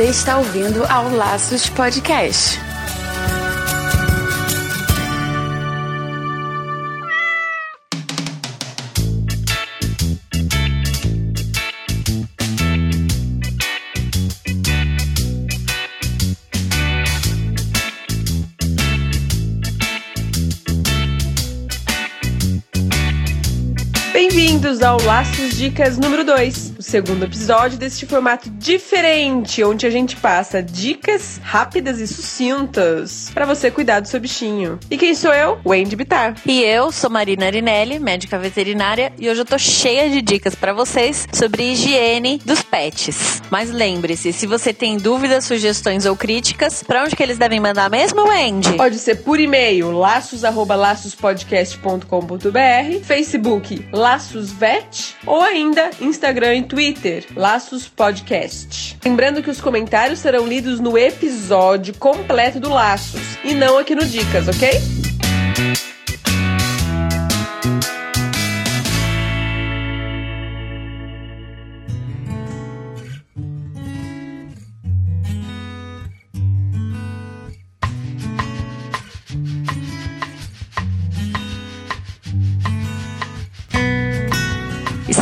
Você está ouvindo ao Laços Podcast. Bem-vindos ao Laços Dicas número 2, o segundo episódio deste formato diferente, onde a gente passa dicas rápidas e sucintas para você cuidar do seu bichinho. E quem sou eu? Wendy Bittar. E eu sou Marina Arinelli, médica veterinária, e hoje eu tô cheia de dicas para vocês sobre higiene dos pets. Mas lembre-se, se você tem dúvidas, sugestões ou críticas, para onde que eles devem mandar mesmo, Wendy? Pode ser por e-mail, laços@laçospodcast.com.br, Facebook, Laços Vet, ou ainda Instagram e Twitter, Laços Podcast. Lembrando que os comentários serão lidos no episódio completo do Laços e não aqui no Dicas, ok?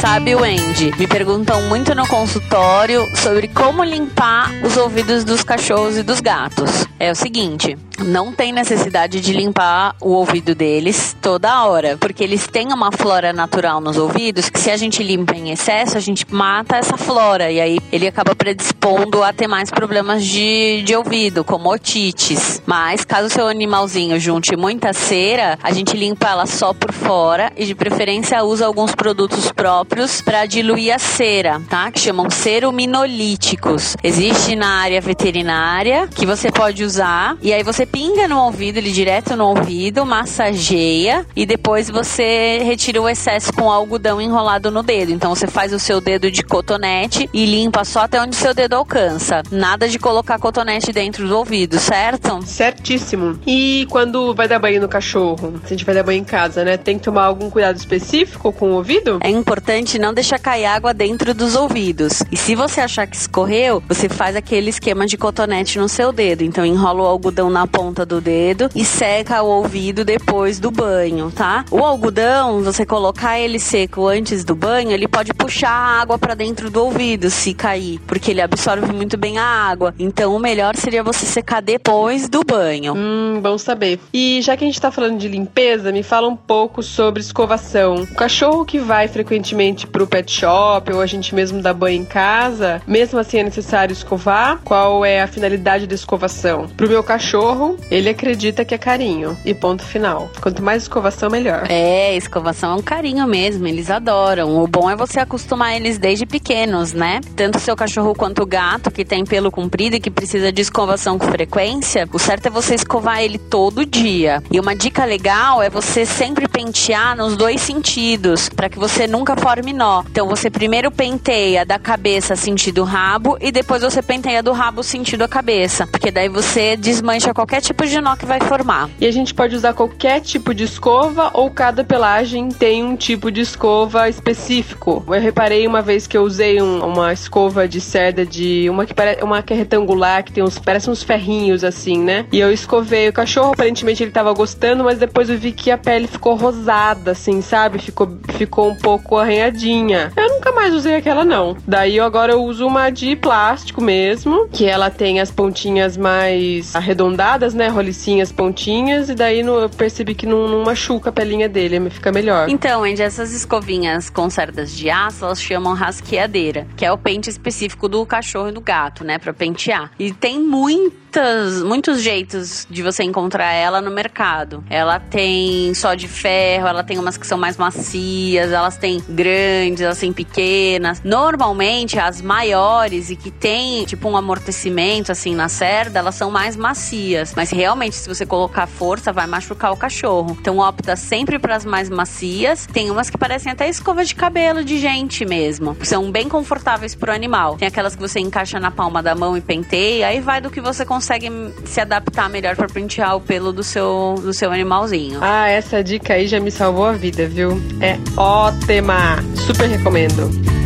Sabe, Wendy, me perguntam muito no consultório sobre como limpar os ouvidos dos cachorros e dos gatos. É o seguinte, não tem necessidade de limpar o ouvido deles toda hora, porque eles têm uma flora natural nos ouvidos que se a gente limpa em excesso, a gente mata essa flora e aí ele acaba predispondo a ter mais problemas de, de ouvido, como otites. Mas caso seu animalzinho junte muita cera, a gente limpa ela só por fora e de preferência usa alguns produtos próprios para diluir a cera, tá? Que chamam ceruminolíticos. Existe na área veterinária que você pode usar e aí você pinga no ouvido, ele direto no ouvido, massageia e depois você retira o excesso com algodão enrolado no dedo. Então você faz o seu dedo de cotonete e limpa só até onde o seu dedo alcança. Nada de colocar cotonete dentro do ouvido, certo? Certíssimo. E quando vai dar banho no cachorro, se a gente vai dar banho em casa, né? Tem que tomar algum cuidado específico com o ouvido? É importante não deixar cair água dentro dos ouvidos. E se você achar que escorreu, você faz aquele esquema de cotonete no seu dedo. Então enrola o algodão na ponta do dedo e seca o ouvido depois do banho, tá? O algodão, você colocar ele seco antes do banho, ele pode puxar a água para dentro do ouvido se cair, porque ele absorve muito bem a água. Então o melhor seria você secar depois do banho. Hum, bom saber. E já que a gente tá falando de limpeza, me fala um pouco sobre escovação. O cachorro que vai frequentemente pro pet shop ou a gente mesmo dá banho em casa, mesmo assim é necessário escovar? Qual é a finalidade da escovação? Pro meu cachorro, ele acredita que é carinho. E ponto final. Quanto mais escovação, melhor. É, escovação é um carinho mesmo, eles adoram. O bom é você acostumar eles desde pequenos, né? Tanto seu cachorro quanto o gato, que tem pelo comprido e que precisa de escovação com frequência, o certo é você escovar ele todo dia. E uma dica legal é você sempre pentear nos dois sentidos, para que você nunca forme nó. Então você primeiro penteia da cabeça sentido rabo e depois você penteia do rabo sentido a cabeça, porque daí você desmancha qualquer tipo de nó que vai formar. E a gente pode usar qualquer tipo de escova ou cada pelagem tem um tipo de escova específico. Eu reparei uma vez que eu usei um- uma escova de cerda de uma que parece uma que é retangular, que tem uns parece uns ferrinhos assim, né? E eu escovei o cachorro, aparentemente ele tava gostando, mas depois eu vi que a pele ficou rosada assim, sabe? Ficou ficou um pouco arranhadinha. Eu nunca mais usei aquela não. Daí eu agora eu uso uma de plástico mesmo, que ela tem as pontinhas mais arredondadas, né? Rolicinhas, pontinhas, e daí no- eu percebi que não, não machuca a pelinha dele, fica melhor. Então, Andy, essas escovinhas com cerdas de aço, elas chamam rasqueadeira, que é o pente específico do cachorro e do gato, né, Pra pentear. E tem muitas, muitos jeitos de você encontrar ela no mercado. Ela tem só de ferro, ela tem umas que são mais macias, elas têm grandes, elas têm pequenas. Normalmente, as maiores e que tem tipo um amortecimento assim na cerda, elas são mais macias. Mas realmente, se você colocar força, vai machucar o cachorro. Então opta sempre para as mais macias. Tem umas que parecem até escova de cabelo de gente mesmo. São bem confortáveis pro animal. Tem aquelas que você encaixa na palma da mão e penteia, aí vai do que você consegue se adaptar melhor para pentear o pelo do seu do seu animalzinho. Ah, essa dica aí já me salvou a vida, viu? É ótima! Super recomendo.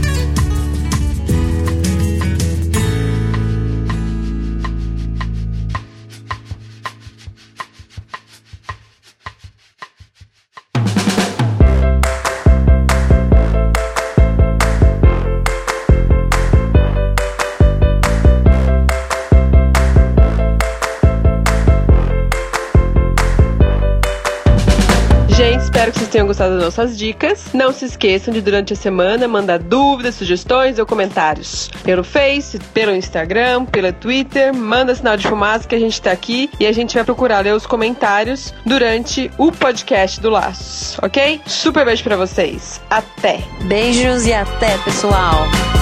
Tenham gostado das nossas dicas. Não se esqueçam de, durante a semana, mandar dúvidas, sugestões ou comentários pelo Face, pelo Instagram, pelo Twitter. Manda sinal de fumaça que a gente tá aqui e a gente vai procurar ler os comentários durante o podcast do Laços, ok? Super beijo para vocês. Até! Beijos e até, pessoal!